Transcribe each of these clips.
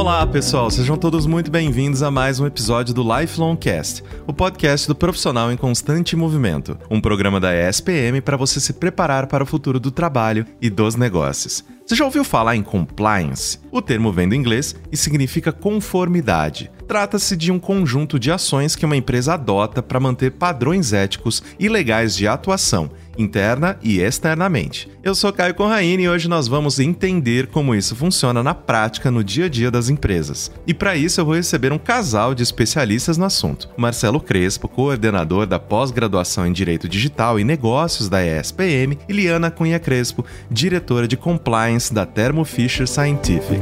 Olá, pessoal, sejam todos muito bem-vindos a mais um episódio do Lifelong Cast, o podcast do profissional em constante movimento, um programa da ESPM para você se preparar para o futuro do trabalho e dos negócios. Você já ouviu falar em compliance? O termo vem do inglês e significa conformidade. Trata-se de um conjunto de ações que uma empresa adota para manter padrões éticos e legais de atuação interna e externamente. Eu sou Caio Conraine e hoje nós vamos entender como isso funciona na prática no dia a dia das empresas. E para isso eu vou receber um casal de especialistas no assunto. Marcelo Crespo, coordenador da pós-graduação em Direito Digital e Negócios da ESPM, e Liana Cunha Crespo, diretora de compliance da Thermo Fisher Scientific.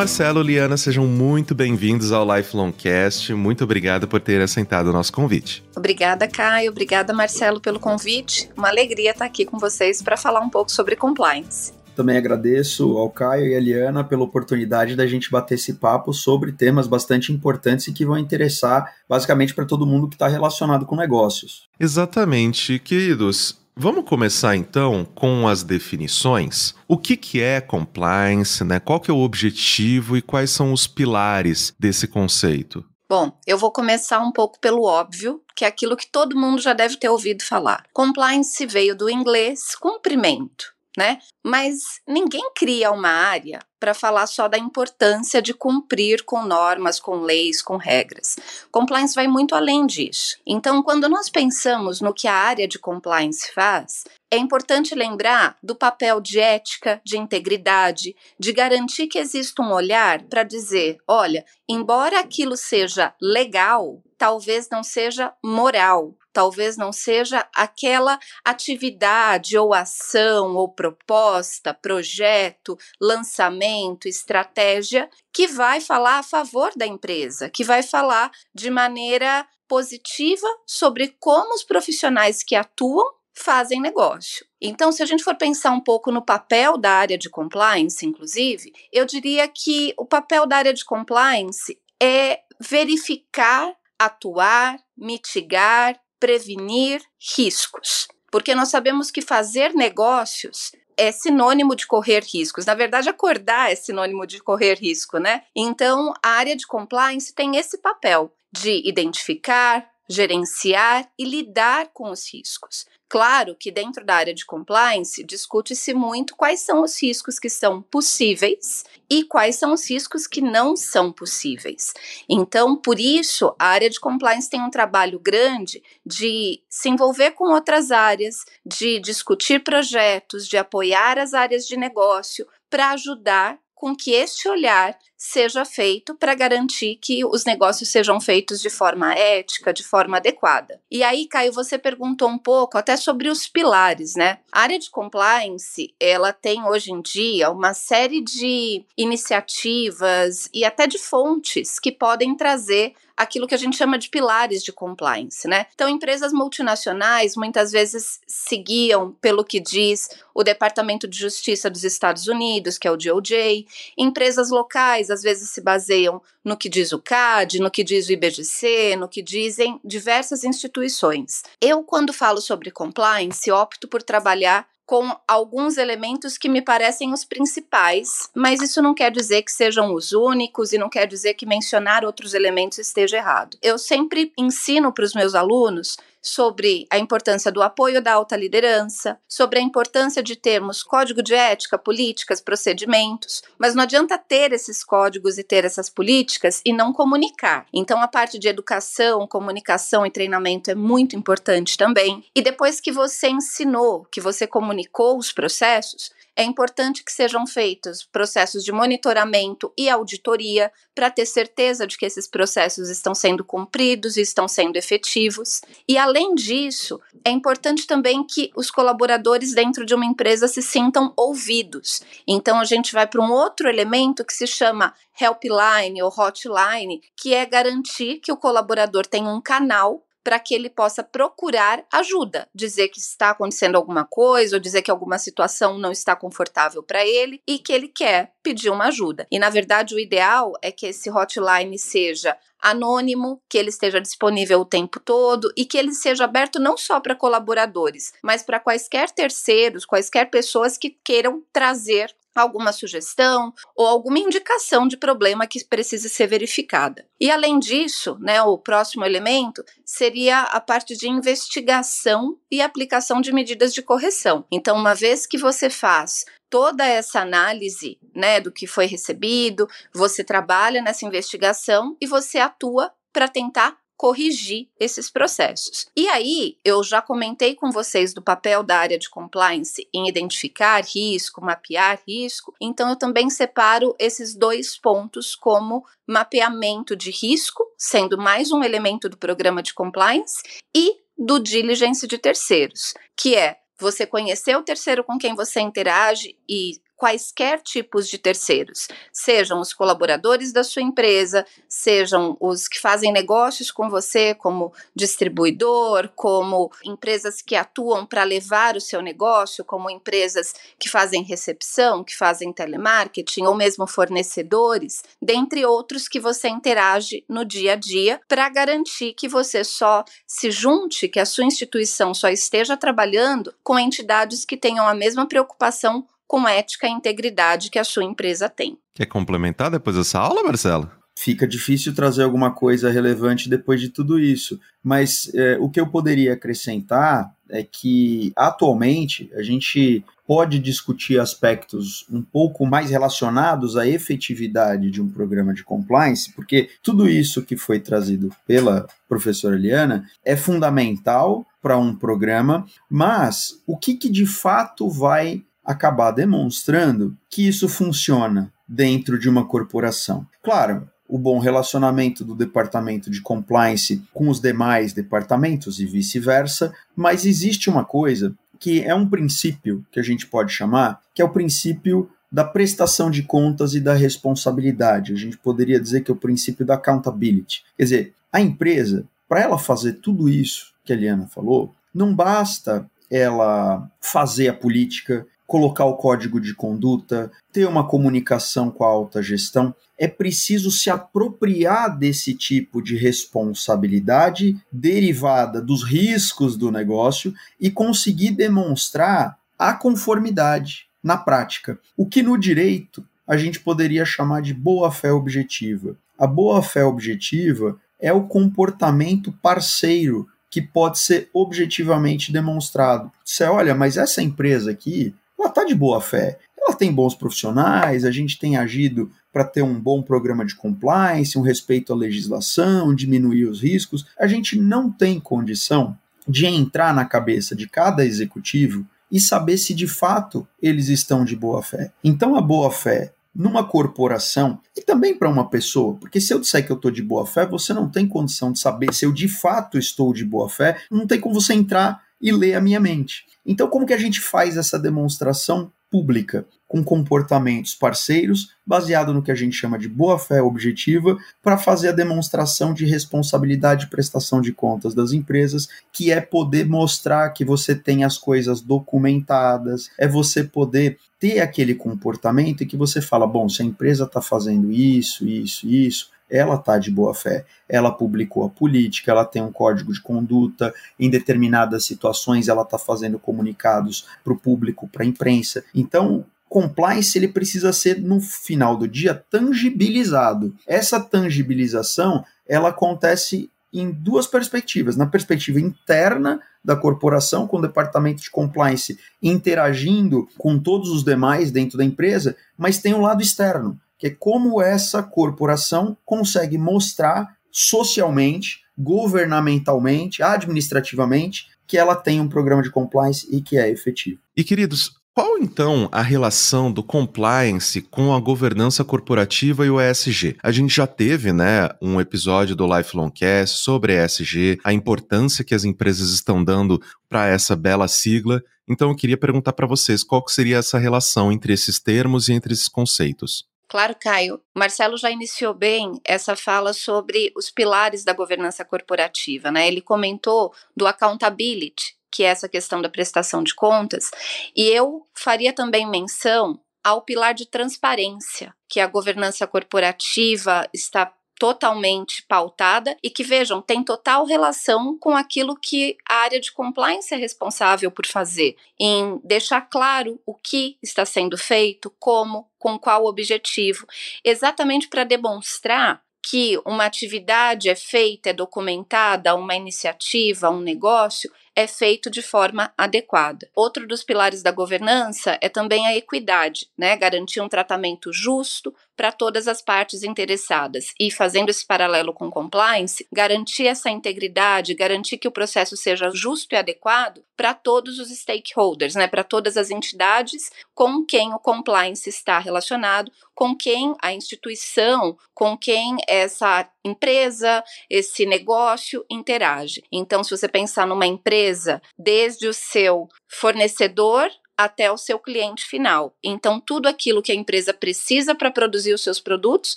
Marcelo, Liana, sejam muito bem-vindos ao Lifelong Cast. Muito obrigado por ter aceitado o nosso convite. Obrigada, Caio. Obrigada, Marcelo, pelo convite. Uma alegria estar aqui com vocês para falar um pouco sobre compliance. Também agradeço ao Caio e a Liana pela oportunidade da gente bater esse papo sobre temas bastante importantes e que vão interessar basicamente para todo mundo que está relacionado com negócios. Exatamente, queridos. Vamos começar então com as definições. O que, que é compliance, né? Qual que é o objetivo e quais são os pilares desse conceito? Bom, eu vou começar um pouco pelo óbvio, que é aquilo que todo mundo já deve ter ouvido falar. Compliance veio do inglês cumprimento né? Mas ninguém cria uma área para falar só da importância de cumprir com normas, com leis, com regras. Compliance vai muito além disso. Então, quando nós pensamos no que a área de compliance faz, é importante lembrar do papel de ética, de integridade, de garantir que exista um olhar para dizer: olha, embora aquilo seja legal, talvez não seja moral, talvez não seja aquela atividade ou ação ou proposta, projeto, lançamento, estratégia que vai falar a favor da empresa, que vai falar de maneira positiva sobre como os profissionais que atuam fazem negócio. Então, se a gente for pensar um pouco no papel da área de compliance, inclusive, eu diria que o papel da área de compliance é verificar, atuar, mitigar, prevenir riscos. Porque nós sabemos que fazer negócios é sinônimo de correr riscos. Na verdade, acordar é sinônimo de correr risco, né? Então, a área de compliance tem esse papel de identificar, gerenciar e lidar com os riscos. Claro que dentro da área de compliance discute-se muito quais são os riscos que são possíveis e quais são os riscos que não são possíveis. Então, por isso, a área de compliance tem um trabalho grande de se envolver com outras áreas, de discutir projetos, de apoiar as áreas de negócio para ajudar com que este olhar seja feito para garantir que os negócios sejam feitos de forma ética, de forma adequada. E aí, Caio, você perguntou um pouco até sobre os pilares, né? A área de compliance, ela tem hoje em dia uma série de iniciativas e até de fontes que podem trazer aquilo que a gente chama de pilares de compliance, né? Então, empresas multinacionais muitas vezes seguiam pelo que diz o Departamento de Justiça dos Estados Unidos, que é o DOJ. Empresas locais às vezes se baseiam no que diz o CAD, no que diz o IBGC, no que dizem diversas instituições. Eu, quando falo sobre compliance, opto por trabalhar com alguns elementos que me parecem os principais, mas isso não quer dizer que sejam os únicos e não quer dizer que mencionar outros elementos esteja errado. Eu sempre ensino para os meus alunos sobre a importância do apoio da alta liderança, sobre a importância de termos código de ética, políticas, procedimentos, mas não adianta ter esses códigos e ter essas políticas e não comunicar. Então a parte de educação, comunicação e treinamento é muito importante também. E depois que você ensinou, que você comunicou os processos, é importante que sejam feitos processos de monitoramento e auditoria para ter certeza de que esses processos estão sendo cumpridos e estão sendo efetivos. E além disso, é importante também que os colaboradores dentro de uma empresa se sintam ouvidos. Então a gente vai para um outro elemento que se chama helpline ou hotline, que é garantir que o colaborador tem um canal para que ele possa procurar ajuda, dizer que está acontecendo alguma coisa ou dizer que alguma situação não está confortável para ele e que ele quer pedir uma ajuda. E na verdade o ideal é que esse hotline seja anônimo, que ele esteja disponível o tempo todo e que ele seja aberto não só para colaboradores, mas para quaisquer terceiros, quaisquer pessoas que queiram trazer alguma sugestão ou alguma indicação de problema que precise ser verificada. E além disso, né, o próximo elemento seria a parte de investigação e aplicação de medidas de correção. Então, uma vez que você faz toda essa análise, né, do que foi recebido, você trabalha nessa investigação e você atua para tentar corrigir esses processos. E aí, eu já comentei com vocês do papel da área de compliance em identificar risco, mapear risco, então eu também separo esses dois pontos como mapeamento de risco, sendo mais um elemento do programa de compliance, e do diligence de terceiros, que é você conhecer o terceiro com quem você interage e quaisquer tipos de terceiros, sejam os colaboradores da sua empresa, sejam os que fazem negócios com você, como distribuidor, como empresas que atuam para levar o seu negócio, como empresas que fazem recepção, que fazem telemarketing, ou mesmo fornecedores, dentre outros que você interage no dia a dia, para garantir que você só se junte, que a sua instituição só esteja trabalhando com entidades que tenham a mesma preocupação com ética e integridade que a sua empresa tem. Quer complementar depois dessa aula, Marcelo? Fica difícil trazer alguma coisa relevante depois de tudo isso, mas é, o que eu poderia acrescentar é que atualmente a gente pode discutir aspectos um pouco mais relacionados à efetividade de um programa de compliance, porque tudo isso que foi trazido pela professora Eliana é fundamental para um programa, mas o que, que de fato vai acabar demonstrando que isso funciona dentro de uma corporação. Claro, o bom relacionamento do departamento de compliance com os demais departamentos e vice-versa, mas existe uma coisa que é um princípio que a gente pode chamar, que é o princípio da prestação de contas e da responsabilidade. A gente poderia dizer que é o princípio da accountability. Quer dizer, a empresa, para ela fazer tudo isso que a Eliana falou, não basta ela fazer a política, colocar o código de conduta, ter uma comunicação com a alta gestão. É preciso se apropriar desse tipo de responsabilidade derivada dos riscos do negócio e conseguir demonstrar a conformidade na prática. O que no direito a gente poderia chamar de boa-fé objetiva. A boa-fé objetiva é o comportamento parceiro que pode ser objetivamente demonstrado. Você olha, mas essa empresa aqui, ela está de boa fé. Ela tem bons profissionais, a gente tem agido para ter um bom programa de compliance, um respeito à legislação, diminuir os riscos. A gente não tem condição de entrar na cabeça de cada executivo e saber se de fato eles estão de boa fé. Então, a boa fé numa corporação e também para uma pessoa, porque se eu disser que eu estou de boa fé, você não tem condição de saber se eu de fato estou de boa fé, não tem como você entrar e ler a minha mente. Então, como que a gente faz essa demonstração pública com comportamentos parceiros, baseado no que a gente chama de boa-fé objetiva, para fazer a demonstração de responsabilidade e prestação de contas das empresas, que é poder mostrar que você tem as coisas documentadas, é você poder ter aquele comportamento e que você fala, bom, se a empresa está fazendo isso, isso, isso, ela está de boa fé. Ela publicou a política, ela tem um código de conduta, em determinadas situações ela está fazendo comunicados para o público, para a imprensa. Então, compliance ele precisa ser no final do dia tangibilizado. Essa tangibilização ela acontece em duas perspectivas. Na perspectiva interna da corporação, com o departamento de compliance interagindo com todos os demais dentro da empresa, mas tem o um lado externo, que é como essa corporação consegue mostrar socialmente, governamentalmente, administrativamente, que ela tem um programa de compliance e que é efetivo. E queridos, qual então a relação do compliance com a governança corporativa e o ESG? A gente já teve, né, um episódio do Lifelong Cast sobre ESG, a importância que as empresas estão dando para essa bela sigla. Então eu queria perguntar para vocês qual seria essa relação entre esses termos e entre esses conceitos. Claro, Caio. Marcelo já iniciou bem essa fala sobre os pilares da governança corporativa, né? Ele comentou do accountability, que é essa questão da prestação de contas, e eu faria também menção ao pilar de transparência, que a governança corporativa está totalmente pautada e que, vejam, tem total relação com aquilo que a área de compliance é responsável por fazer, em deixar claro o que está sendo feito, como, com qual objetivo, exatamente para demonstrar que uma atividade é feita, é documentada, uma iniciativa, um negócio, é feito de forma adequada. Outro dos pilares da governança é também a equidade, né? Garantir um tratamento justo para todas as partes interessadas e fazendo esse paralelo com compliance, garantir essa integridade, garantir que o processo seja justo e adequado para todos os stakeholders, né? Para todas as entidades com quem o compliance está relacionado, com quem a instituição, com quem essa empresa, esse negócio interage. Então, se você pensar numa empresa, desde o seu fornecedor até o seu cliente final. Então, tudo aquilo que a empresa precisa para produzir os seus produtos,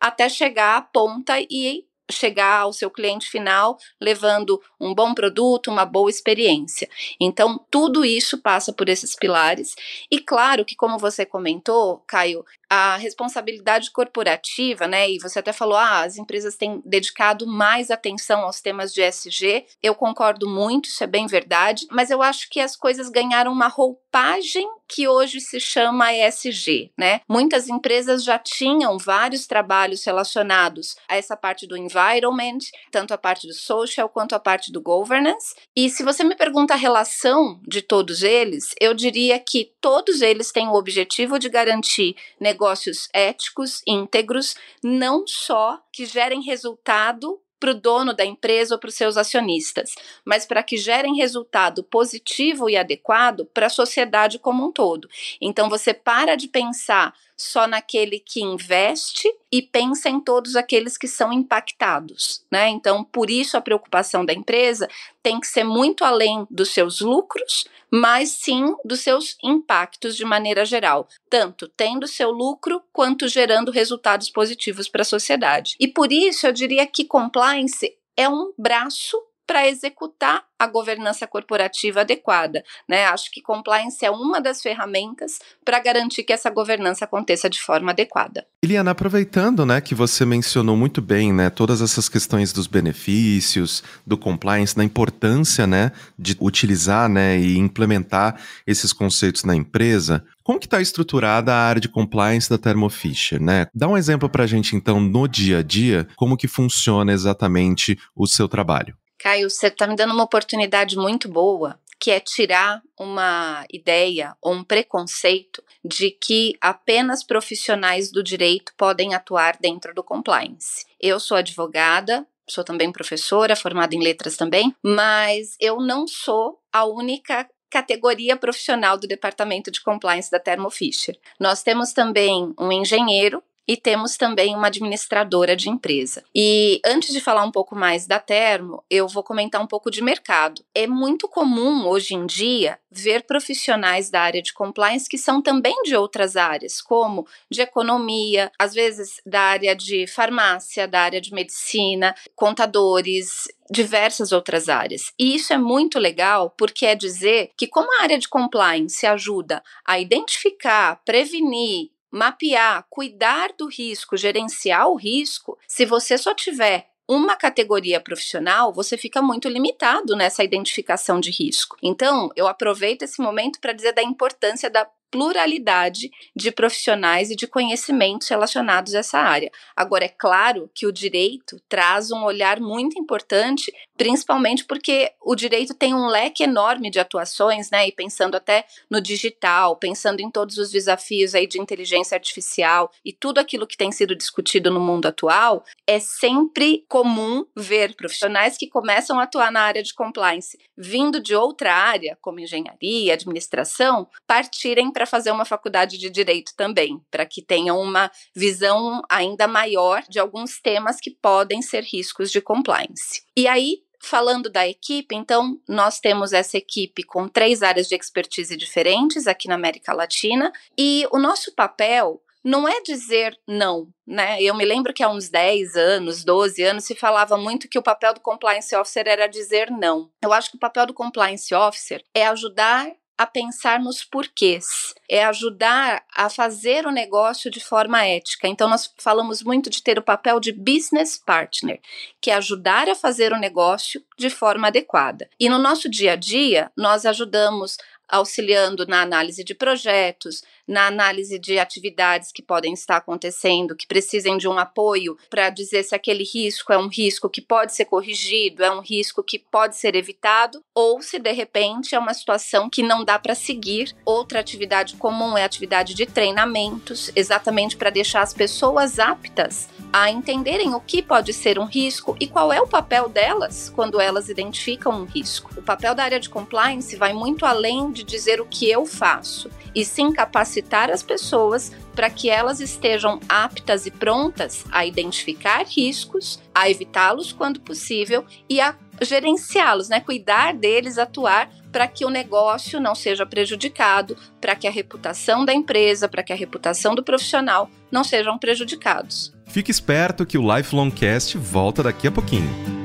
até chegar à ponta e chegar ao seu cliente final levando um bom produto, uma boa experiência. Então, tudo isso passa por esses pilares. E claro que, como você comentou, Caio, a responsabilidade corporativa, né? E você até falou, ah, as empresas têm dedicado mais atenção aos temas de SG. Eu concordo muito, isso é bem verdade, mas eu acho que as coisas ganharam uma roupagem que hoje se chama ESG, né? Muitas empresas já tinham vários trabalhos relacionados a essa parte do environment, tanto a parte do social quanto a parte do governance. E se você me pergunta a relação de todos eles, eu diria que todos eles têm o objetivo de garantir negócios éticos, íntegros, não só que gerem resultado para o dono da empresa ou para os seus acionistas, mas para que gerem resultado positivo e adequado para a sociedade como um todo. Então você para de pensar só naquele que investe e pensa em todos aqueles que são impactados, né? Então, por isso a preocupação da empresa tem que ser muito além dos seus lucros, mas sim dos seus impactos de maneira geral, tanto tendo seu lucro quanto gerando resultados positivos para a sociedade. E por isso eu diria que compliance é um braço para executar a governança corporativa adequada. Né? Acho que compliance é uma das ferramentas para garantir que essa governança aconteça de forma adequada. Eliana, aproveitando né, que você mencionou muito bem né, todas essas questões dos benefícios, do compliance, da importância né, de utilizar né, e implementar esses conceitos na empresa, como que está estruturada a área de compliance da Thermo Fisher, né? Dá um exemplo para a gente, então, no dia a dia, como que funciona exatamente o seu trabalho. Caio, você está me dando uma oportunidade muito boa, que é tirar uma ideia ou um preconceito de que apenas profissionais do direito podem atuar dentro do compliance. Eu sou advogada, sou também professora, formada em letras também, mas eu não sou a única categoria profissional do departamento de compliance da Thermo Fisher. Nós temos também um engenheiro e temos também uma administradora de empresa. E antes de falar um pouco mais da Termo, eu vou comentar um pouco de mercado. É muito comum hoje em dia ver profissionais da área de compliance que são também de outras áreas, como de economia, às vezes da área de farmácia, da área de medicina, contadores, diversas outras áreas. E isso é muito legal porque é dizer que como a área de compliance ajuda a identificar, prevenir mapear, cuidar do risco, gerenciar o risco, se você só tiver uma categoria profissional, você fica muito limitado nessa identificação de risco. Então, eu aproveito esse momento para dizer da importância da pluralidade de profissionais e de conhecimentos relacionados a essa área. Agora, é claro que o direito traz um olhar muito importante, principalmente porque o direito tem um leque enorme de atuações, né? E pensando até no digital, pensando em todos os desafios aí de inteligência artificial e tudo aquilo que tem sido discutido no mundo atual, é sempre comum ver profissionais que começam a atuar na área de compliance vindo de outra área, como engenharia, administração, partirem para fazer uma faculdade de direito também, para que tenham uma visão ainda maior de alguns temas que podem ser riscos de compliance. E aí, Falando da equipe, então, nós temos essa equipe com três áreas de expertise diferentes aqui na América Latina, e o nosso papel não é dizer não, né? Eu me lembro que há uns 10 anos, 12 anos, se falava muito que o papel do compliance officer era dizer não. Eu acho que o papel do compliance officer é ajudar a pensar nos porquês, é ajudar a fazer o negócio de forma ética. Então, nós falamos muito de ter o papel de business partner, que é ajudar a fazer o negócio de forma adequada. E no nosso dia a dia, nós ajudamos auxiliando na análise de projetos, na análise de atividades que podem estar acontecendo, que precisem de um apoio para dizer se aquele risco é um risco que pode ser corrigido, é um risco que pode ser evitado, ou se de repente é uma situação que não dá para seguir. Outra atividade comum é atividade de treinamentos, exatamente para deixar as pessoas aptas a entenderem o que pode ser um risco e qual é o papel delas quando elas identificam um risco. O papel da área de compliance vai muito além de dizer o que eu faço, e sim capacitar as pessoas para que elas estejam aptas e prontas a identificar riscos, a evitá-los quando possível e a gerenciá-los, né? Cuidar deles, atuar para que o negócio não seja prejudicado, para que a reputação da empresa, para que a reputação do profissional não sejam prejudicados. Fique esperto que o Lifelong Cast volta daqui a pouquinho.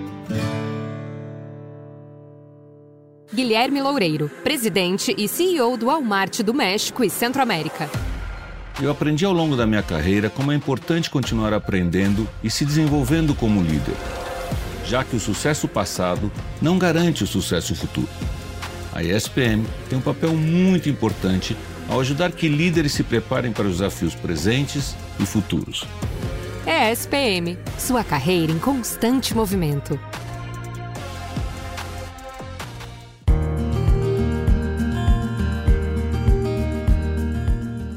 Guilherme Loureiro, presidente e CEO do Walmart do México e Centro-América. Eu aprendi ao longo da minha carreira como é importante continuar aprendendo e se desenvolvendo como líder, já que o sucesso passado não garante o sucesso futuro. A ESPM tem um papel muito importante ao ajudar que líderes se preparem para os desafios presentes e futuros. ESPM, sua carreira em constante movimento.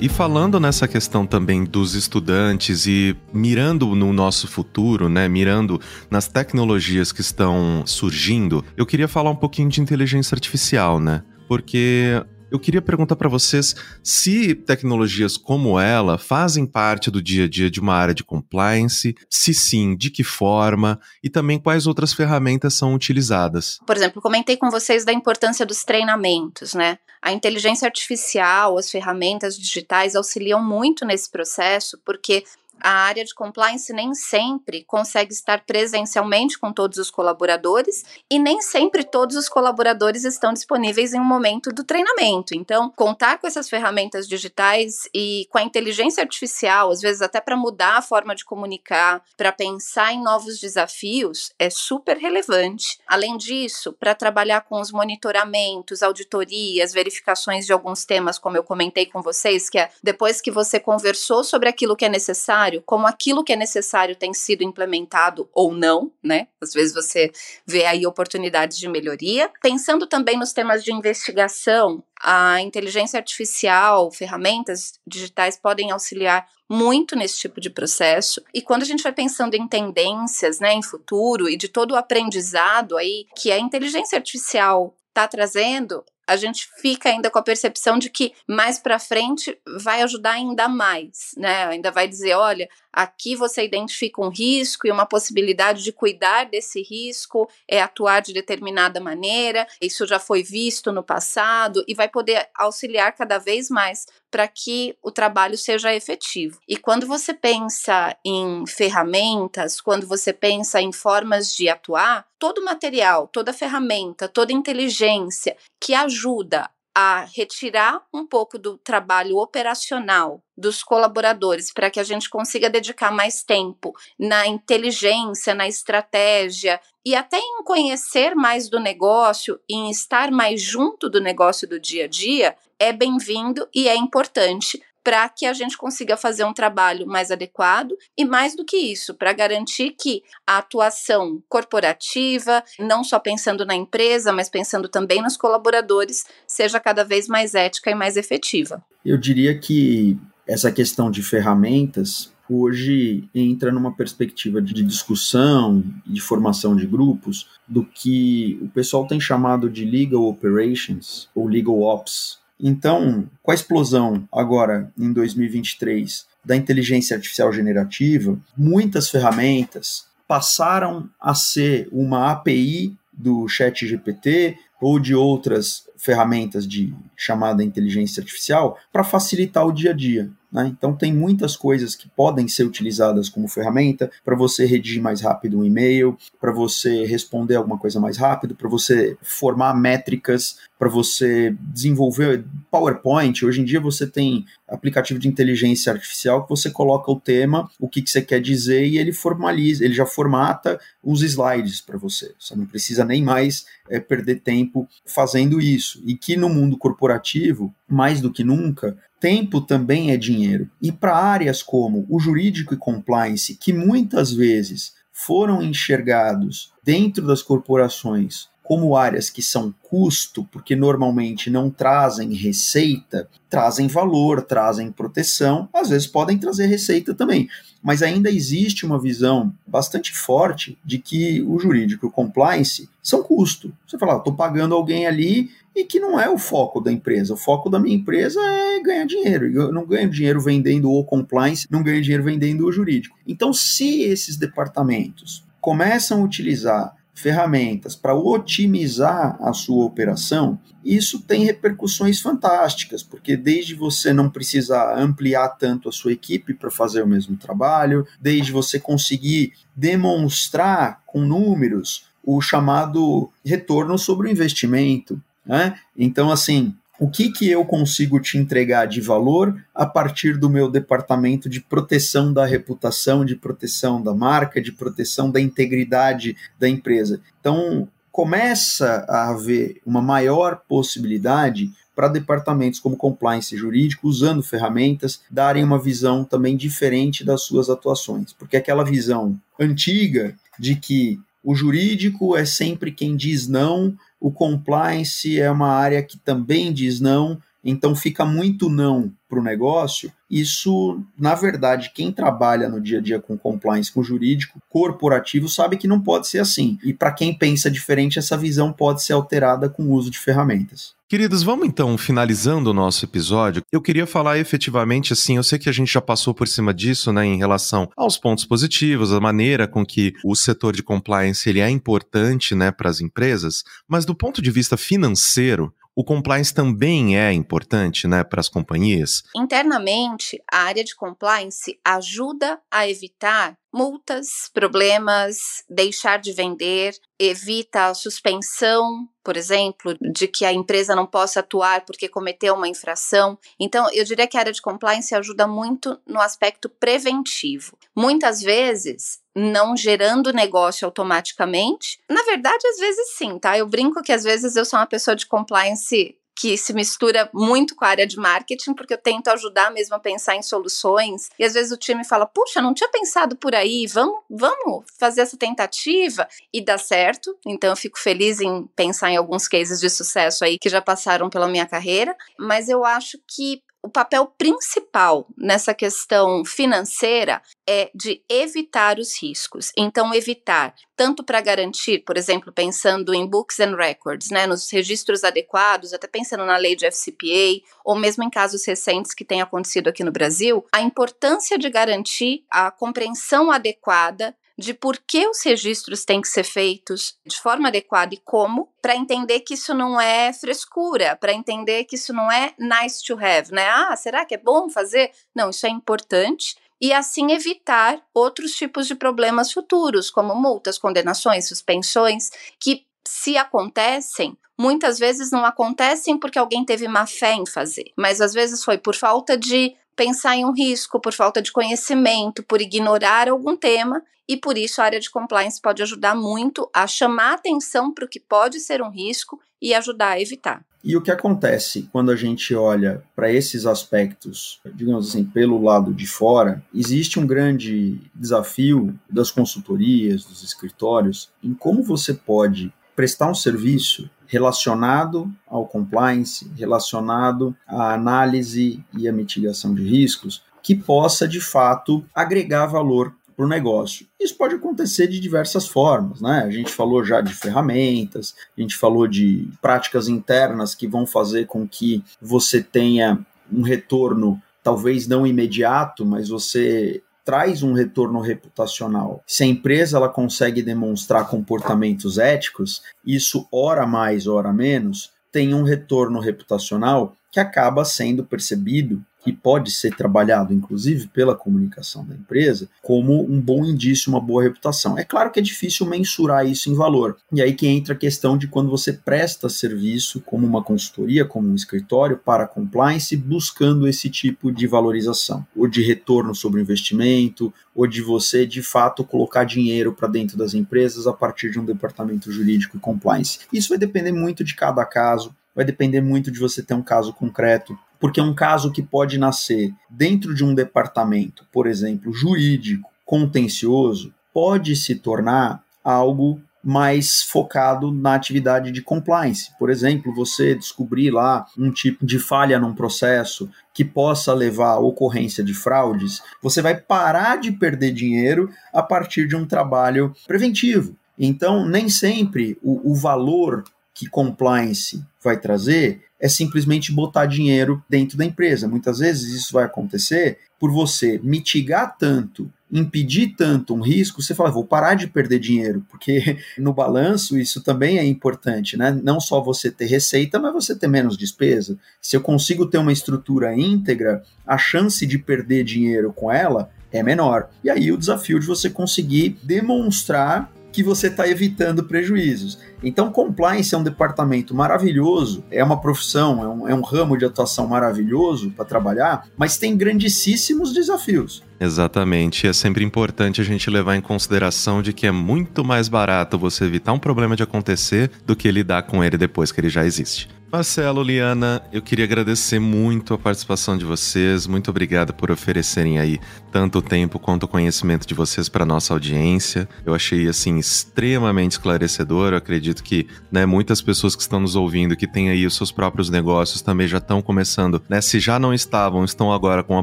E falando nessa questão também dos estudantes e mirando no nosso futuro, né, mirando nas tecnologias que estão surgindo, eu queria falar um pouquinho de inteligência artificial, né? Porque eu queria perguntar para vocês se tecnologias como ela fazem parte do dia a dia de uma área de compliance, se sim, de que forma e também quais outras ferramentas são utilizadas. Por exemplo, comentei com vocês da importância dos treinamentos, né? A inteligência artificial, as ferramentas digitais auxiliam muito nesse processo, porque a área de compliance nem sempre consegue estar presencialmente com todos os colaboradores e nem sempre todos os colaboradores estão disponíveis em um momento do treinamento. Então, contar com essas ferramentas digitais e com a inteligência artificial, às vezes até para mudar a forma de comunicar, para pensar em novos desafios, é super relevante. Além disso, para trabalhar com os monitoramentos, auditorias, verificações de alguns temas, como eu comentei com vocês, que é depois que você conversou sobre aquilo que é necessário, necessário, como aquilo que é necessário tem sido implementado ou não, né? Às vezes você vê aí oportunidades de melhoria. Pensando também nos temas de investigação, a inteligência artificial, ferramentas digitais podem auxiliar muito nesse tipo de processo. E quando a gente vai pensando em tendências, né, em futuro e de todo o aprendizado aí que a inteligência artificial está trazendo, a gente fica ainda com a percepção de que mais para frente vai ajudar ainda mais, né? Ainda vai dizer, olha, aqui você identifica um risco e uma possibilidade de cuidar desse risco é atuar de determinada maneira. Isso já foi visto no passado e vai poder auxiliar cada vez mais para que o trabalho seja efetivo. E quando você pensa em ferramentas, quando você pensa em formas de atuar, todo material, toda ferramenta, toda inteligência que ajuda a retirar um pouco do trabalho operacional dos colaboradores para que a gente consiga dedicar mais tempo na inteligência, na estratégia e até em conhecer mais do negócio, em estar mais junto do negócio do dia a dia, é bem-vindo e é importante para que a gente consiga fazer um trabalho mais adequado e mais do que isso, para garantir que a atuação corporativa, não só pensando na empresa, mas pensando também nos colaboradores, seja cada vez mais ética e mais efetiva. Eu diria que essa questão de ferramentas hoje entra numa perspectiva de discussão e de formação de grupos do que o pessoal tem chamado de legal operations ou legal ops, então, com a explosão agora em 2023 da inteligência artificial generativa, muitas ferramentas passaram a ser uma API do ChatGPT ou de outras ferramentas de chamada inteligência artificial para facilitar o dia a dia. Né? Então, tem muitas coisas que podem ser utilizadas como ferramenta para você redigir mais rápido um e-mail, para você responder alguma coisa mais rápido, para você formar métricas, para você desenvolver PowerPoint. Hoje em dia, você tem aplicativo de inteligência artificial que você coloca o tema, o que, que você quer dizer e ele formaliza, ele já formata os slides para você. Você não precisa nem mais é, perder tempo fazendo isso. E que no mundo corporativo, mais do que nunca, tempo também é dinheiro. E para áreas como o jurídico e compliance, que muitas vezes foram enxergados dentro das corporações como áreas que são custo, porque normalmente não trazem receita, trazem valor, trazem proteção, às vezes podem trazer receita também. Mas ainda existe uma visão bastante forte de que o jurídico e o compliance são custo. Você fala, estou pagando alguém ali e que não é o foco da empresa. O foco da minha empresa é ganhar dinheiro. Eu não ganho dinheiro vendendo o compliance, não ganho dinheiro vendendo o jurídico. Então, se esses departamentos começam a utilizar ferramentas para otimizar a sua operação, isso tem repercussões fantásticas, porque desde você não precisar ampliar tanto a sua equipe para fazer o mesmo trabalho, desde você conseguir demonstrar com números o chamado retorno sobre o investimento, né? Então, assim, o que, que eu consigo te entregar de valor a partir do meu departamento de proteção da reputação, de proteção da marca, de proteção da integridade da empresa? Então, começa a haver uma maior possibilidade para departamentos como compliance jurídico, usando ferramentas, darem uma visão também diferente das suas atuações. Porque aquela visão antiga de que o jurídico é sempre quem diz não, o compliance é uma área que também diz não, então fica muito não para o negócio. Isso, na verdade, quem trabalha no dia a dia com compliance, com jurídico corporativo, sabe que não pode ser assim. E para quem pensa diferente, essa visão pode ser alterada com o uso de ferramentas. Queridos, vamos então finalizando o nosso episódio. Eu queria falar efetivamente assim, eu sei que a gente já passou por cima disso, né, em relação aos pontos positivos, a maneira com que o setor de compliance ele é importante, né, para as empresas, mas do ponto de vista financeiro, o compliance também é importante, né, para as companhias? Internamente, a área de compliance ajuda a evitar multas, problemas, deixar de vender, evita a suspensão, por exemplo, de que a empresa não possa atuar porque cometeu uma infração. Então, eu diria que a área de compliance ajuda muito no aspecto preventivo. Muitas vezes, não gerando negócio automaticamente. Na verdade, às vezes sim, tá? Eu brinco que às vezes eu sou uma pessoa de compliance que se mistura muito com a área de marketing, porque eu tento ajudar mesmo a pensar em soluções. E às vezes o time fala: puxa, não tinha pensado por aí, vamos, vamos fazer essa tentativa e dá certo. Então eu fico feliz em pensar em alguns cases de sucesso aí que já passaram pela minha carreira. Mas eu acho que o papel principal nessa questão financeira é de evitar os riscos. Então, evitar tanto para garantir, por exemplo, pensando em books and records, né, nos registros adequados, até pensando na lei de FCPA, ou mesmo em casos recentes que têm acontecido aqui no Brasil, a importância de garantir a compreensão adequada de por que os registros têm que ser feitos de forma adequada e como, para entender que isso não é frescura, para entender que isso não é nice to have, né? Ah, será que é bom fazer? Não, isso é importante e assim evitar outros tipos de problemas futuros, como multas, condenações, suspensões, que se acontecem, muitas vezes não acontecem porque alguém teve má fé em fazer, mas às vezes foi por falta de pensar em um risco, por falta de conhecimento, por ignorar algum tema, e por isso a área de compliance pode ajudar muito a chamar atenção para o que pode ser um risco e ajudar a evitar. E o que acontece quando a gente olha para esses aspectos, digamos assim, pelo lado de fora, existe um grande desafio das consultorias, dos escritórios, em como você pode prestar um serviço relacionado ao compliance, relacionado à análise e à mitigação de riscos, que possa de fato agregar valor para o negócio. Isso pode acontecer de diversas formas, né? A gente falou já de ferramentas, a gente falou de práticas internas que vão fazer com que você tenha um retorno, talvez não imediato, mas você traz um retorno reputacional. Se a empresa ela consegue demonstrar comportamentos éticos, isso ora mais, ora menos, tem um retorno reputacional que acaba sendo percebido que pode ser trabalhado, inclusive, pela comunicação da empresa, como um bom indício, uma boa reputação. É claro que é difícil mensurar isso em valor. E aí que entra a questão de quando você presta serviço como uma consultoria, como um escritório para compliance, buscando esse tipo de valorização, ou de retorno sobre o investimento, ou de você, de fato, colocar dinheiro para dentro das empresas a partir de um departamento jurídico e compliance. Isso vai depender muito de cada caso, vai depender muito de você ter um caso concreto, porque é um caso que pode nascer dentro de um departamento, por exemplo, jurídico, contencioso, pode se tornar algo mais focado na atividade de compliance. Por exemplo, você descobrir lá um tipo de falha num processo que possa levar à ocorrência de fraudes, você vai parar de perder dinheiro a partir de um trabalho preventivo. Então, nem sempre o, o valor que compliance vai trazer é simplesmente botar dinheiro dentro da empresa. Muitas vezes isso vai acontecer por você mitigar tanto, impedir tanto um risco, você fala, vou parar de perder dinheiro, porque no balanço isso também é importante, né? Não só você ter receita, mas você ter menos despesa. Se eu consigo ter uma estrutura íntegra, a chance de perder dinheiro com ela é menor. E aí o desafio de você conseguir demonstrar que você está evitando prejuízos. Então, compliance é um departamento maravilhoso, é uma profissão, é um, é um ramo de atuação maravilhoso para trabalhar, mas tem grandíssimos desafios. Exatamente. É sempre importante a gente levar em consideração de que é muito mais barato você evitar um problema de acontecer do que lidar com ele depois que ele já existe. Marcelo, Liana, eu queria agradecer muito a participação de vocês. Muito obrigado por oferecerem aí tanto tempo quanto conhecimento de vocês para nossa audiência. Eu achei assim extremamente esclarecedor. Eu acredito que, né, muitas pessoas que estão nos ouvindo que têm aí os seus próprios negócios também já estão começando, né, se já não estavam, estão agora com uma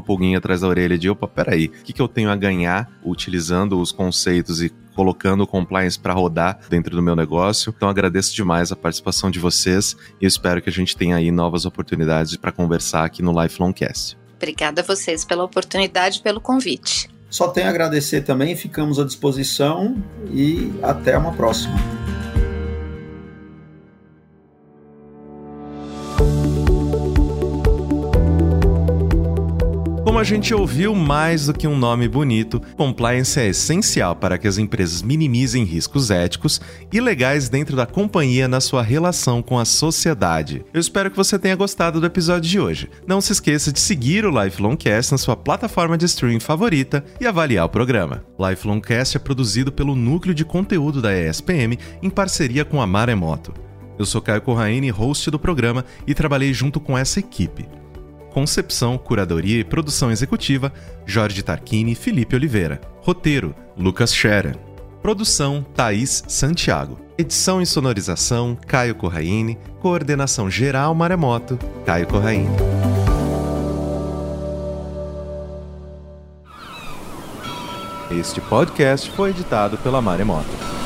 pulguinha atrás da orelha de, opa, peraí, o que, que eu tenho a ganhar utilizando os conceitos e colocando o compliance para rodar dentro do meu negócio. Então agradeço demais a participação de vocês e espero que a gente tenha aí novas oportunidades para conversar aqui no Lifelong Cast. Obrigada a vocês pela oportunidade e pelo convite. Só tenho a agradecer também, ficamos à disposição e até uma próxima. A gente ouviu, mais do que um nome bonito, compliance é essencial para que as empresas minimizem riscos éticos e legais dentro da companhia na sua relação com a sociedade. Eu espero que você tenha gostado do episódio de hoje. Não se esqueça de seguir o Lifelongcast na sua plataforma de streaming favorita e avaliar o programa. Lifelongcast é produzido pelo Núcleo de Conteúdo da ESPM em parceria com a Maremoto. Eu sou Caio Corraine, host do programa, e trabalhei junto com essa equipe. Concepção, curadoria e produção executiva: Jorge Tarquini e Felipe Oliveira. Roteiro: Lucas Scherer. Produção: Thaís Santiago. Edição e sonorização: Caio Corraine. Coordenação geral Maremoto: Caio Corraine. Este podcast foi editado pela Maremoto.